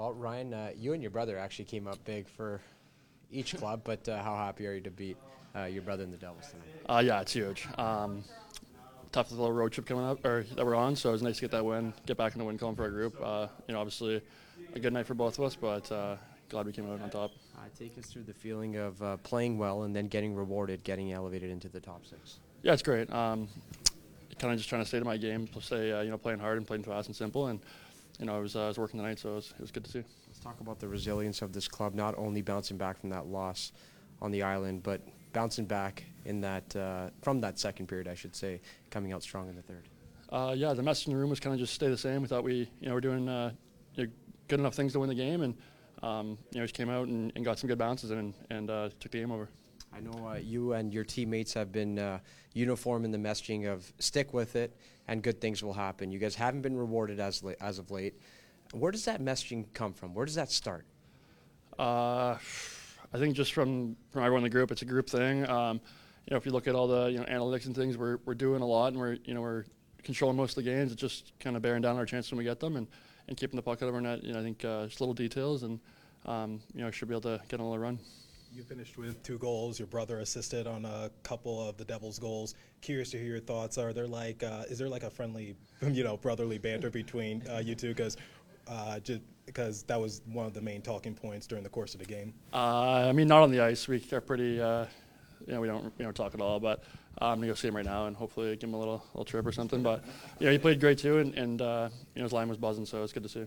Well, Ryan, uh, you and your brother actually came up big for each club, but uh, how happy are you to beat uh, your brother in the Devils tonight? Uh, yeah, it's huge. Um, tough little road trip coming up, or that we're on. So it was nice to get that win, get back in the win column for our group. Uh, you know, obviously a good night for both of us, but uh, glad we came out on top. Uh, take us through the feeling of uh, playing well and then getting rewarded, getting elevated into the top six. Yeah, it's great. Um, kind of just trying to stay to my game, stay uh, you know playing hard and playing fast and simple, and you know I was uh, I was working tonight, so it was, it was good to see. Let's talk about the resilience of this club, not only bouncing back from that loss on the island, but bouncing back in that uh, from that second period, I should say, coming out strong in the third. Uh, yeah, the message in the room was kind of just stay the same. We thought we, you know, we're doing uh, you know, good enough things to win the game, and um, you know, just came out and, and, got some good bounces and and uh, took the game over. I know uh, you and your teammates have been uh, uniform in the messaging of stick with it and good things will happen. You guys haven't been rewarded as la- as of late. Where does that messaging come from? Where does that start? Uh, I think just from from everyone in the group, it's a group thing. Um, you know, if you look at all the you know analytics and things, we're we're doing a lot, and we're you know we're controlling most of the games. It's just kind of bearing down our chances when we get them, and, and keeping the puck out of our net. You know, I think uh, just little details, and um, you know should be able to get another run. You finished with two goals. Your brother assisted on a couple of the Devils' goals. Curious to hear your thoughts. Are there like, uh, is there like a friendly, you know, brotherly banter between uh, you two? Because uh, just because that was one of the main talking points during the course of the game. Uh, I mean, not on the ice. We are pretty, uh, you know, we don't, we don't talk at all. But I'm gonna go see him right now and hopefully give him a little, little trip or something. But you know, he played great too, and, and uh, you know, his line was buzzing, so it's good to see.